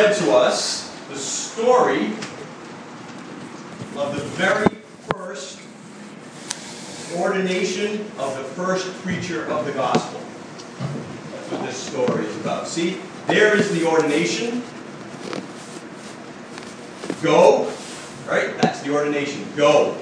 read to us the story of the very first ordination of the first preacher of the gospel. That's what this story is about. See, there is the ordination. Go, right? That's the ordination. Go,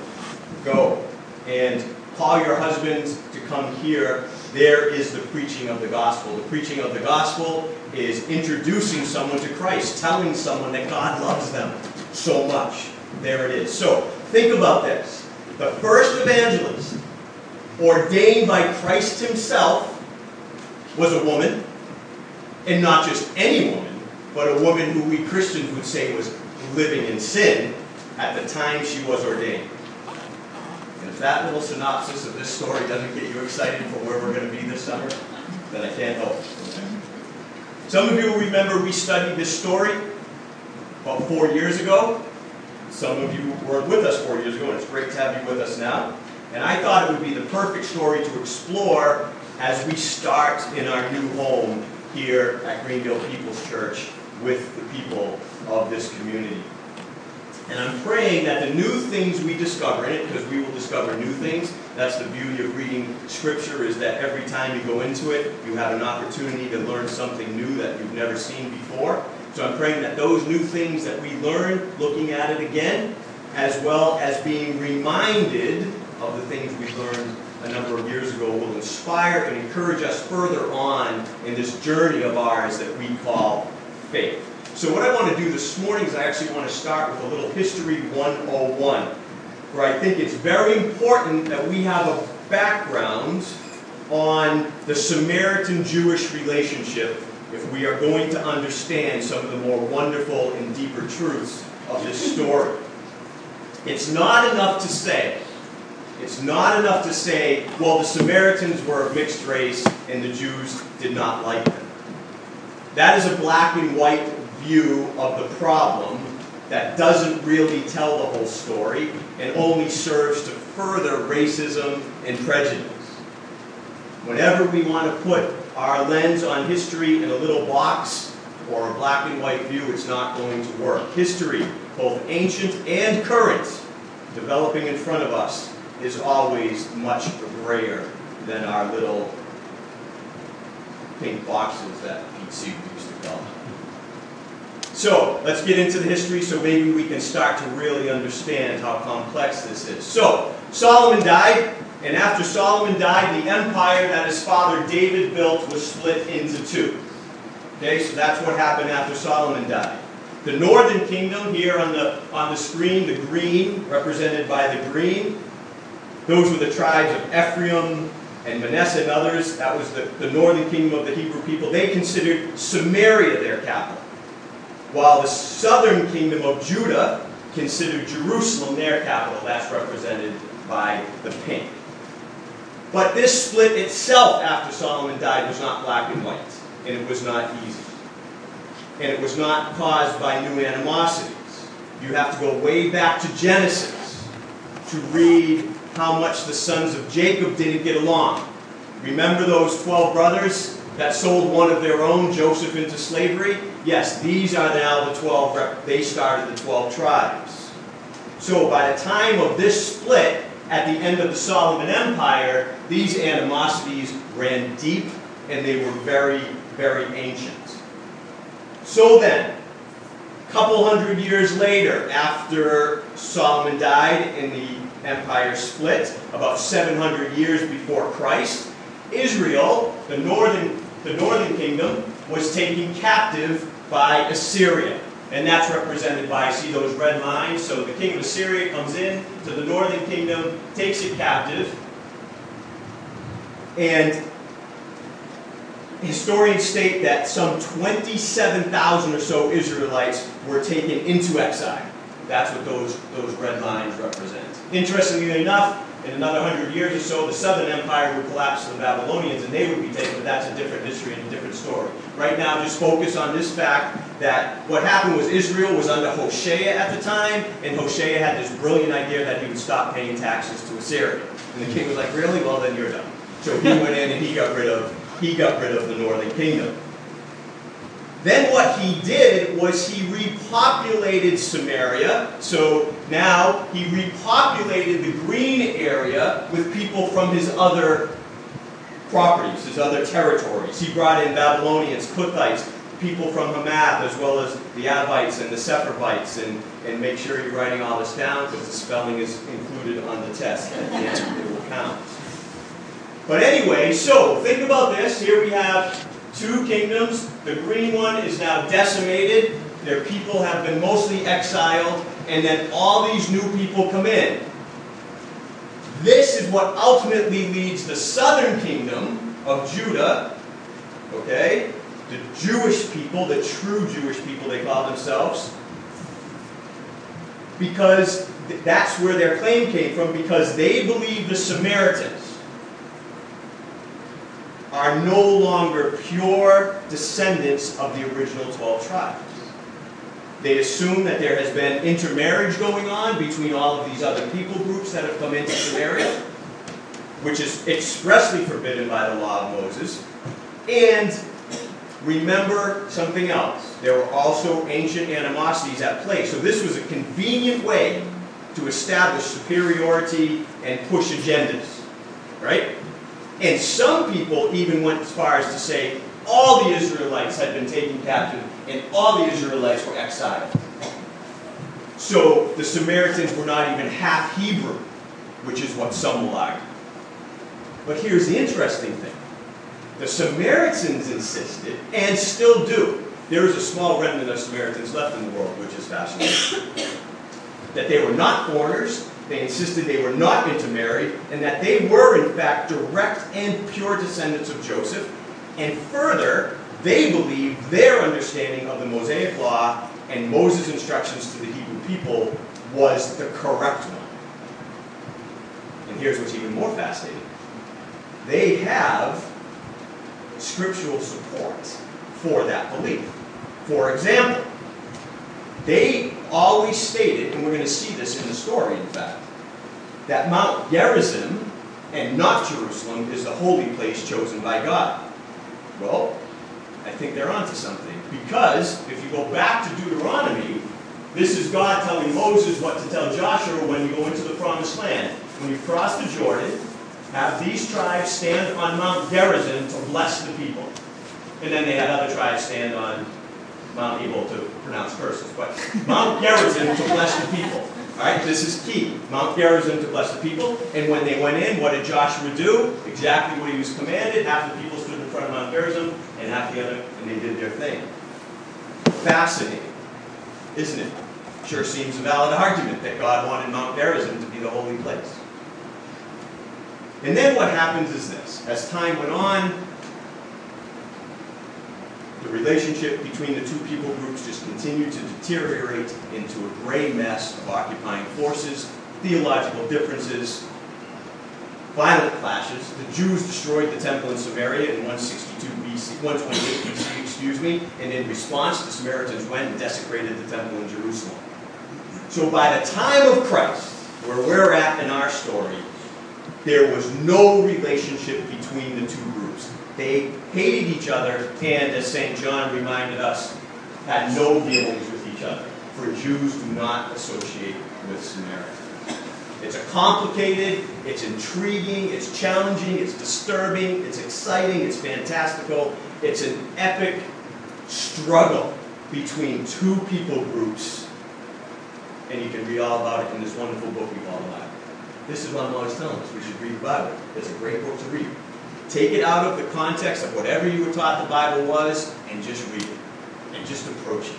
go. And call your husbands to come here. There is the preaching of the gospel. The preaching of the gospel is introducing someone to Christ, telling someone that God loves them so much. There it is. So, think about this. The first evangelist, ordained by Christ himself, was a woman, and not just any woman, but a woman who we Christians would say was living in sin at the time she was ordained. And if that little synopsis of this story doesn't get you excited for where we're going to be this summer, then I can't help. Some of you remember we studied this story about four years ago. Some of you weren't with us four years ago, and it's great to have you with us now. And I thought it would be the perfect story to explore as we start in our new home here at Greenville People's Church with the people of this community. And I'm praying that the new things we discover in it, because we will discover new things, that's the beauty of reading Scripture, is that every time you go into it, you have an opportunity to learn something new that you've never seen before. So I'm praying that those new things that we learn, looking at it again, as well as being reminded of the things we learned a number of years ago, will inspire and encourage us further on in this journey of ours that we call faith. So what I want to do this morning is I actually want to start with a little History 101, where I think it's very important that we have a background on the Samaritan-Jewish relationship if we are going to understand some of the more wonderful and deeper truths of this story. It's not enough to say, it's not enough to say, well, the Samaritans were of mixed race and the Jews did not like them. That is a black and white view of the problem that doesn't really tell the whole story and only serves to further racism and prejudice. Whenever we want to put our lens on history in a little box or a black and white view, it's not going to work. History, both ancient and current, developing in front of us, is always much grayer than our little pink boxes that Pete Seeger used to call them. So let's get into the history so maybe we can start to really understand how complex this is. So Solomon died, and after Solomon died, the empire that his father David built was split into two. Okay, so that's what happened after Solomon died. The northern kingdom here on the on the screen, the green, represented by the green, those were the tribes of Ephraim and Manasseh and others. That was the, the northern kingdom of the Hebrew people. They considered Samaria their capital while the southern kingdom of Judah considered Jerusalem their capital. That's represented by the pink. But this split itself after Solomon died was not black and white, and it was not easy. And it was not caused by new animosities. You have to go way back to Genesis to read how much the sons of Jacob didn't get along. Remember those 12 brothers that sold one of their own, Joseph, into slavery? Yes, these are now the 12, they started the 12 tribes. So by the time of this split, at the end of the Solomon Empire, these animosities ran deep and they were very, very ancient. So then, a couple hundred years later, after Solomon died and the empire split, about 700 years before Christ, Israel, the northern, the northern kingdom, was taken captive by Assyria. And that's represented by, see those red lines? So the king of Assyria comes in to the northern kingdom, takes it captive, and historians state that some 27,000 or so Israelites were taken into exile. That's what those, those red lines represent. Interestingly enough, in another hundred years or so, the southern empire would collapse to the Babylonians and they would be taken, but that's a different history and a different story. Right now, just focus on this fact that what happened was Israel was under Hoshea at the time, and Hoshea had this brilliant idea that he would stop paying taxes to Assyria. And the king was like, really? Well, then you're done. So he went in and he got rid of, he got rid of the northern kingdom. Then what he did was he repopulated Samaria. So now he repopulated the green area with people from his other properties, his other territories. He brought in Babylonians, Kuthites, people from Hamath, as well as the Adavites and the Sepharvites. And, and make sure you're writing all this down because the spelling is included on the test at the end. It will count. But anyway, so think about this. Here we have two kingdoms. The green one is now decimated. Their people have been mostly exiled. And then all these new people come in. This is what ultimately leads the southern kingdom of Judah, okay, the Jewish people, the true Jewish people they call themselves, because that's where their claim came from, because they believe the Samaritans are no longer pure descendants of the original 12 tribes. They assume that there has been intermarriage going on between all of these other people groups that have come into Samaria, which is expressly forbidden by the law of Moses. And remember something else. There were also ancient animosities at play. So this was a convenient way to establish superiority and push agendas. Right? And some people even went as far as to say all the Israelites had been taken captive and all the Israelites were exiled. So the Samaritans were not even half Hebrew, which is what some will argue. But here's the interesting thing. The Samaritans insisted, and still do, there is a small remnant of Samaritans left in the world, which is fascinating, that they were not foreigners, they insisted they were not intermarried, and that they were, in fact, direct and pure descendants of Joseph. And further, they believed their understanding of the Mosaic Law and Moses' instructions to the Hebrew people was the correct one. And here's what's even more fascinating they have scriptural support for that belief. For example, they always stated, and we're going to see this in the story, in fact, that Mount Gerizim and not Jerusalem is the holy place chosen by God. Well, I think they're onto something. Because if you go back to Deuteronomy, this is God telling Moses what to tell Joshua when you go into the promised land. When you cross the Jordan, have these tribes stand on Mount Gerizim to bless the people. And then they had other tribes stand on Mount Ebal to pronounce curses. But Mount Gerizim to bless the people. All right, this is key. Mount Gerizim to bless the people. And when they went in, what did Joshua do? Exactly what he was commanded. Half the people stood in front of Mount Gerizim, and half the other, and they did their thing. Fascinating, isn't it? Sure seems a valid argument that God wanted Mount Gerizim to be the holy place. And then what happens is this. As time went on, the relationship between the two people groups just continued to deteriorate into a gray mess of occupying forces, theological differences, violent clashes. The Jews destroyed the temple in Samaria in 162 BC, 128 BC, excuse me, and in response, the Samaritans went and desecrated the temple in Jerusalem. So by the time of Christ, where we're at in our story, there was no relationship between the two. They hated each other, and as St. John reminded us, had no dealings with each other. For Jews do not associate with Samaritans. It's a complicated, it's intriguing, it's challenging, it's disturbing, it's exciting, it's fantastical. It's an epic struggle between two people groups. And you can read all about it in this wonderful book we call the Bible. This is what I'm always telling us. We should read the Bible. It's a great book to read. Take it out of the context of whatever you were taught the Bible was and just read it. And just approach it.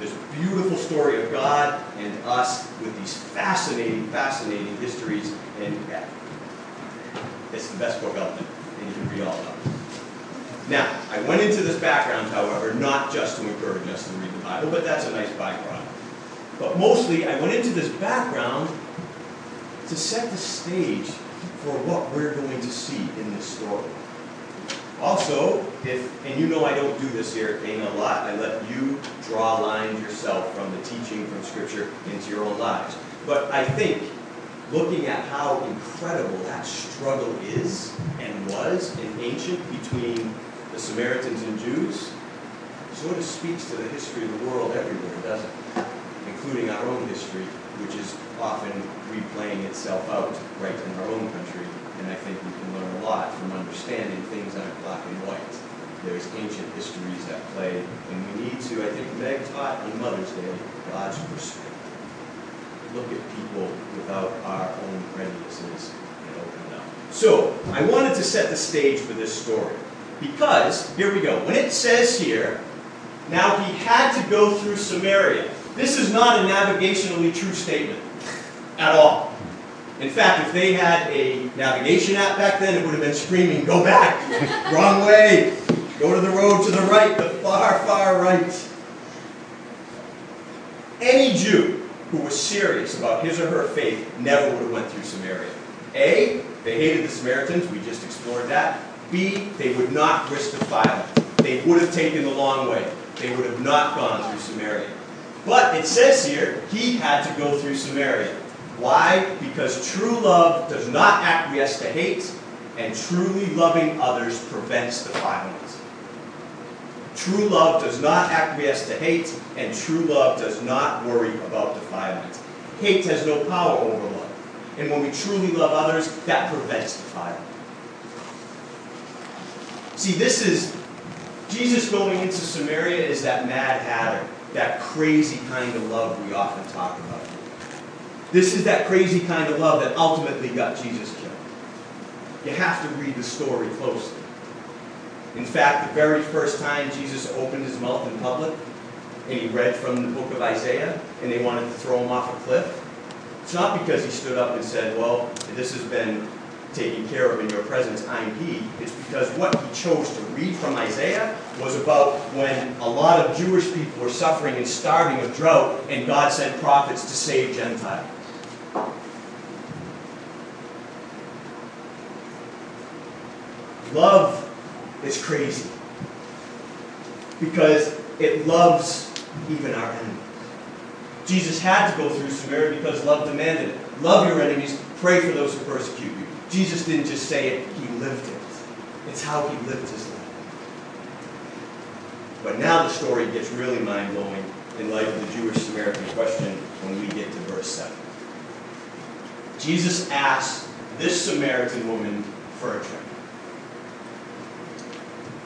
This beautiful story of God and us with these fascinating, fascinating histories. And it's the best book out there. And you can read all about it. Now, I went into this background, however, not just to encourage us to read the Bible, but that's a nice byproduct. But mostly, I went into this background to set the stage for what we're going to see in this story. Also, if, and you know I don't do this here at Cana a lot, I let you draw lines yourself from the teaching from Scripture into your own lives. But I think looking at how incredible that struggle is and was in ancient between the Samaritans and Jews, sort of speaks to the history of the world everywhere, doesn't it? Including our own history, which is often replaying itself out right in our own country. And I think we can learn a lot from understanding things aren't black and white. There's ancient histories at play, and we need to, I think Meg taught on Mother's Day, God's perspective. Look at people without our own prejudices and open up. So, I wanted to set the stage for this story. Because, here we go. When it says here, now he had to go through Samaria. This is not a navigationally true statement at all. In fact, if they had a navigation app back then, it would have been screaming, go back, wrong way, go to the road to the right, the far, far right. Any Jew who was serious about his or her faith never would have went through Samaria. A, they hated the Samaritans, we just explored that. B, they would not risk defilement. They would have taken the long way. They would have not gone through Samaria. But it says here, he had to go through Samaria. Why? Because true love does not acquiesce to hate, and truly loving others prevents defilement. True love does not acquiesce to hate, and true love does not worry about defilement. Hate has no power over love. And when we truly love others, that prevents defilement. See, this is Jesus going into Samaria is that mad hatter, that crazy kind of love we often talk about. This is that crazy kind of love that ultimately got Jesus killed. You have to read the story closely. In fact, the very first time Jesus opened his mouth in public and he read from the book of Isaiah and they wanted to throw him off a cliff, it's not because he stood up and said, Well, this has been taken care of in your presence, I'm he. It's because what he chose to read from Isaiah was about when a lot of Jewish people were suffering and starving of drought, and God sent prophets to save Gentiles. Love is crazy because it loves even our enemies. Jesus had to go through Samaria because love demanded it. Love your enemies, pray for those who persecute you. Jesus didn't just say it, he lived it. It's how he lived his life. But now the story gets really mind blowing in light of the Jewish Samaritan question when we get to verse 7. Jesus asked this Samaritan woman for a drink.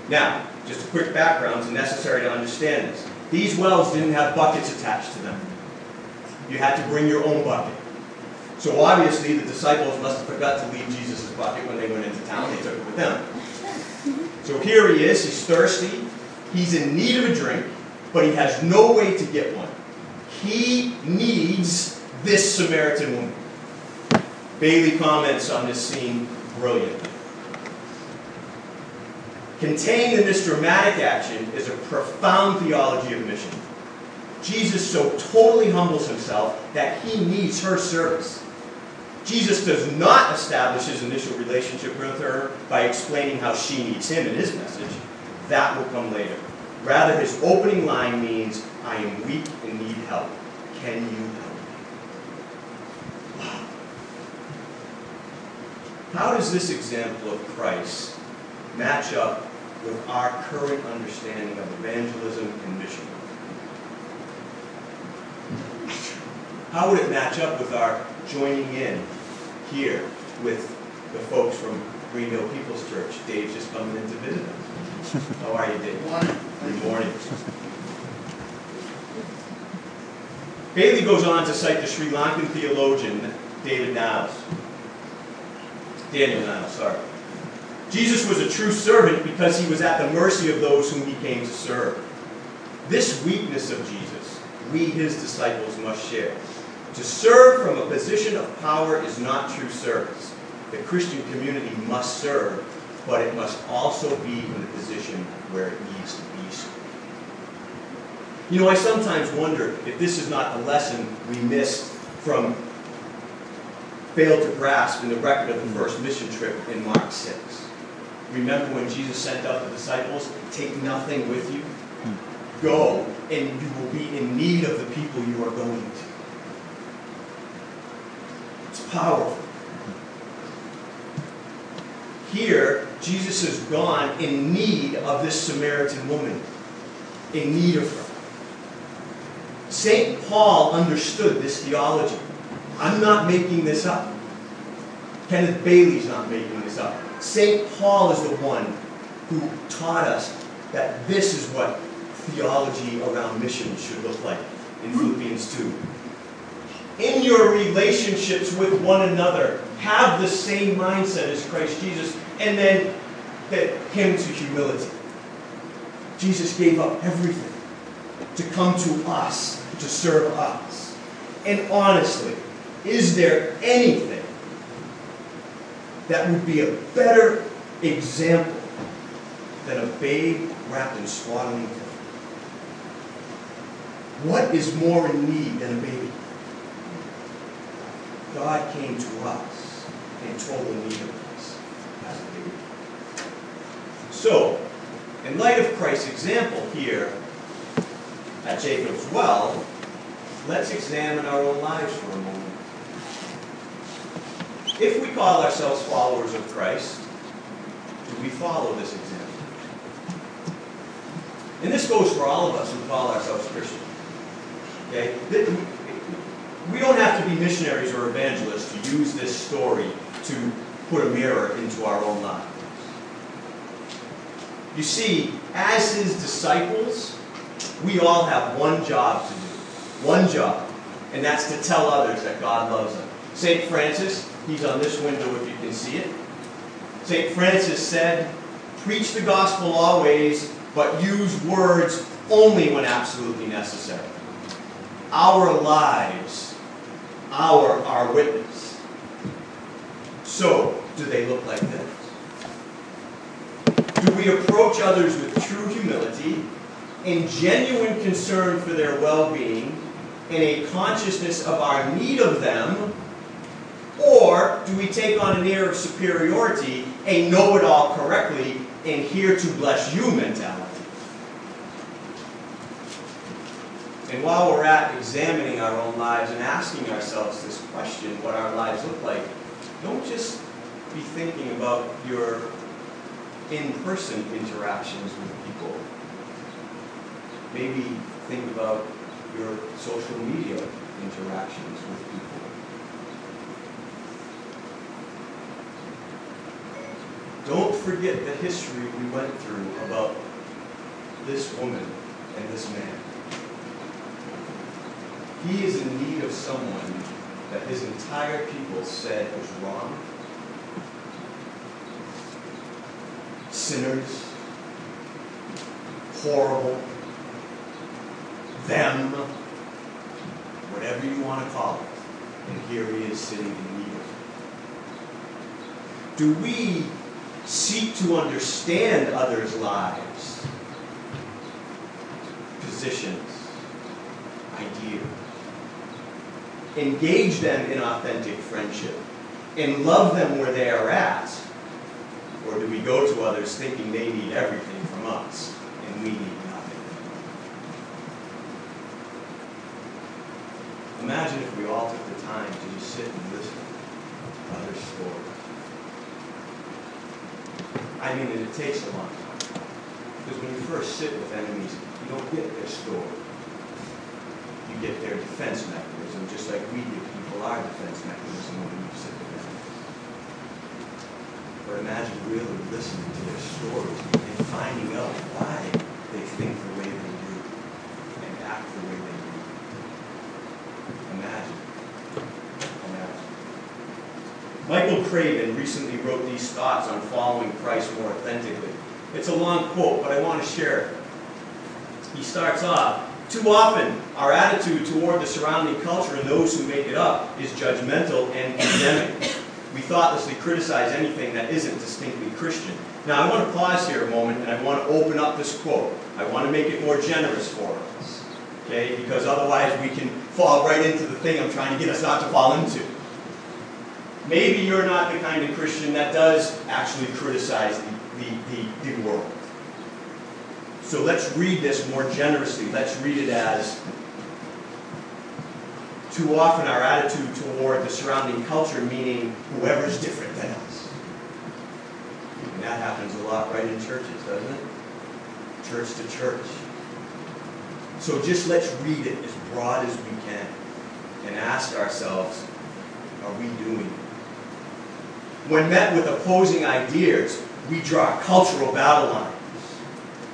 Now, just a quick background is necessary to understand this. These wells didn't have buckets attached to them. You had to bring your own bucket. So obviously the disciples must have forgot to leave Jesus' bucket when they went into town. They took it with them. So here he is. He's thirsty. He's in need of a drink, but he has no way to get one. He needs this Samaritan woman. Bailey comments on this scene brilliantly. Contained in this dramatic action is a profound theology of mission. Jesus so totally humbles himself that he needs her service. Jesus does not establish his initial relationship with her by explaining how she needs him in his message. That will come later. Rather, his opening line means, I am weak and need help. Can you help me? How does this example of Christ match up with our current understanding of evangelism and mission? How would it match up with our joining in here with the folks from Green Hill People's Church? Dave's just coming in to visit us. How are you, Dave? Morning. Good morning. Bailey goes on to cite the Sri Lankan theologian David Niles. Daniel Niles, sorry. Jesus was a true servant because he was at the mercy of those whom he came to serve. This weakness of Jesus, we, his disciples, must share. To serve from a position of power is not true service. The Christian community must serve, but it must also be in the position where it needs to be served. You know, I sometimes wonder if this is not the lesson we missed from, failed to grasp in the record of the first mission trip in Mark 6. Remember when Jesus sent out the disciples, take nothing with you? Go, and you will be in need of the people you are going to. Powerful. Here, Jesus has gone in need of this Samaritan woman. in need of her. St. Paul understood this theology. I'm not making this up. Kenneth Bailey's not making this up. St. Paul is the one who taught us that this is what theology around mission should look like in hmm. Philippians 2. In your relationships with one another, have the same mindset as Christ Jesus, and then that him to humility. Jesus gave up everything to come to us, to serve us. And honestly, is there anything that would be a better example than a babe wrapped in swaddling clothes? What is more in need than a baby? God came to us and told the need of us as a baby. So, in light of Christ's example here at Jacob's well, let's examine our own lives for a moment. If we call ourselves followers of Christ, do we follow this example? And this goes for all of us who call ourselves Christians. Okay? We don't have to be missionaries or evangelists to use this story to put a mirror into our own lives. You see, as his disciples, we all have one job to do. One job. And that's to tell others that God loves them. St. Francis, he's on this window if you can see it. St. Francis said, Preach the gospel always, but use words only when absolutely necessary. Our lives, our, our witness. So, do they look like this? Do we approach others with true humility and genuine concern for their well being and a consciousness of our need of them? Or do we take on an air of superiority, a know it all correctly, and here to bless you mentality? And while we're at examining our own lives and asking ourselves this question, what our lives look like, don't just be thinking about your in-person interactions with people. Maybe think about your social media interactions with people. Don't forget the history we went through about this woman and this man. He is in need of someone that his entire people said was wrong. Sinners, horrible, them, whatever you want to call it. And here he is sitting in need of it. Do we seek to understand others' lives, positions, ideas, engage them in authentic friendship, and love them where they are at? Or do we go to others thinking they need everything from us and we need nothing? Imagine if we all took the time to just sit and listen to others' stories. I mean, it takes a long time. Because when you first sit with enemies, you don't get their story. Get their defense mechanism, just like we give people our defense mechanism when we sit them. But imagine really listening to their stories and finding out why they think the way they do and act the way they do. Imagine. Imagine. Michael Craven recently wrote these thoughts on following Christ more authentically. It's a long quote, but I want to share it. He starts off Too often, our attitude toward the surrounding culture and those who make it up is judgmental and condemning we thoughtlessly criticize anything that isn't distinctly Christian. Now, I want to pause here a moment and I want to open up this quote. I want to make it more generous for us, okay? Because otherwise we can fall right into the thing I'm trying to get us not to fall into. Maybe you're not the kind of Christian that does actually criticize the, the, the, the world. So let's read this more generously. Let's read it as too often our attitude toward the surrounding culture, meaning whoever's different than us. And that happens a lot right in churches, doesn't it? Church to church. So just let's read it as broad as we can and ask ourselves, are we doing it? When met with opposing ideas, we draw cultural battle lines,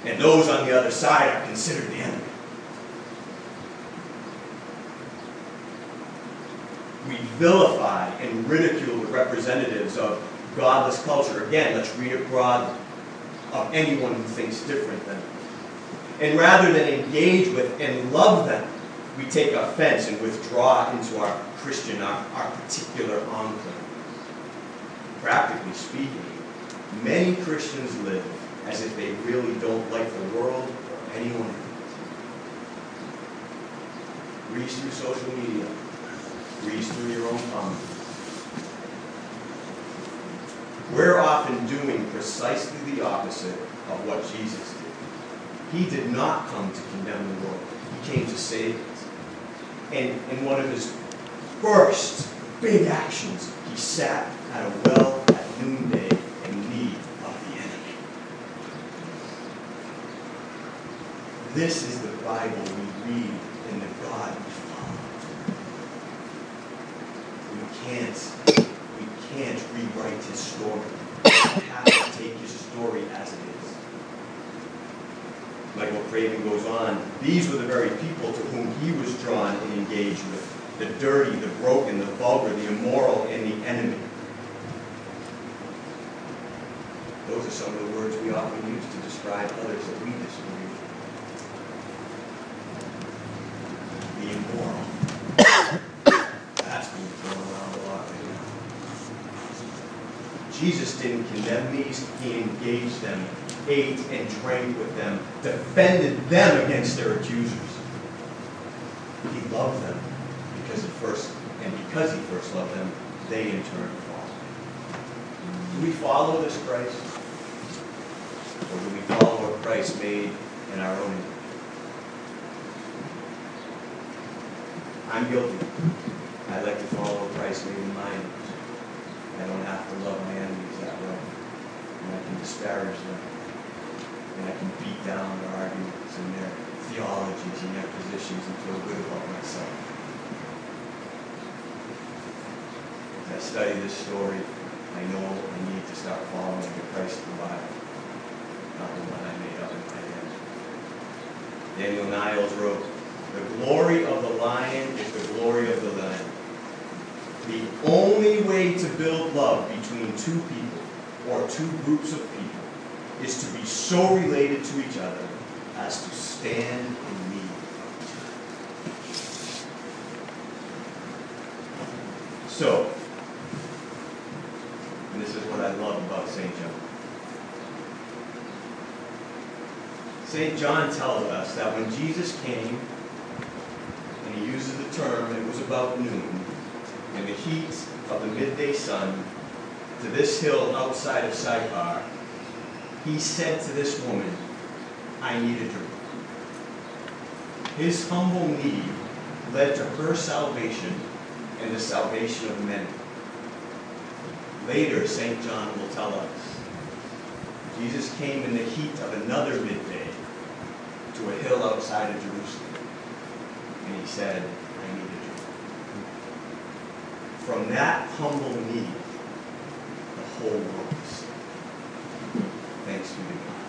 and those on the other side are considered the enemy. We vilify and ridicule the representatives of godless culture. Again, let's read it broadly of anyone who thinks different than us. And rather than engage with and love them, we take offense and withdraw into our Christian, our, our particular enclave. Practically speaking, many Christians live as if they really don't like the world or anyone. Read through social media. Read through your own comments. We're often doing precisely the opposite of what Jesus did. He did not come to condemn the world. He came to save it. And in one of his first big actions, he sat at a well at noonday in need of the enemy. This is the Bible we read and the God we follow. We can't we can't rewrite his story. You have to take his story as it is. Michael Craven goes on, these were the very people to whom he was drawn and engaged with. The dirty, the broken, the vulgar, the immoral, and the enemy. Those are some of the words we often use to describe others that we disagree with. Jesus didn't condemn these, he engaged them, ate and drank with them, defended them against their accusers. He loved them because first, and because he first loved them, they in turn followed. Do we follow this Christ? Or do we follow a Christ made in our own image? I'm guilty. I like to follow a Christ made in image. I don't have to love my enemies that way. And I can disparage them. And I can beat down their arguments and their theologies and their positions and feel good about myself. As I study this story, I know I need to start following the Christ of the Bible, not the one I made up in my head. Daniel Niles wrote, The glory of the lion is the glory of the lamb. The only way to build love between two people or two groups of people is to be so related to each other as to stand in need of each other. So, and this is what I love about St. John. St. John tells us that when Jesus came, and he uses the term, it was about noon, in the heat of the midday sun to this hill outside of Sychar, he said to this woman, I need a drink. His humble need led to her salvation and the salvation of many. Later, St. John will tell us, Jesus came in the heat of another midday to a hill outside of Jerusalem, and he said, from that humble need, the whole world is saved. Thanks be to God.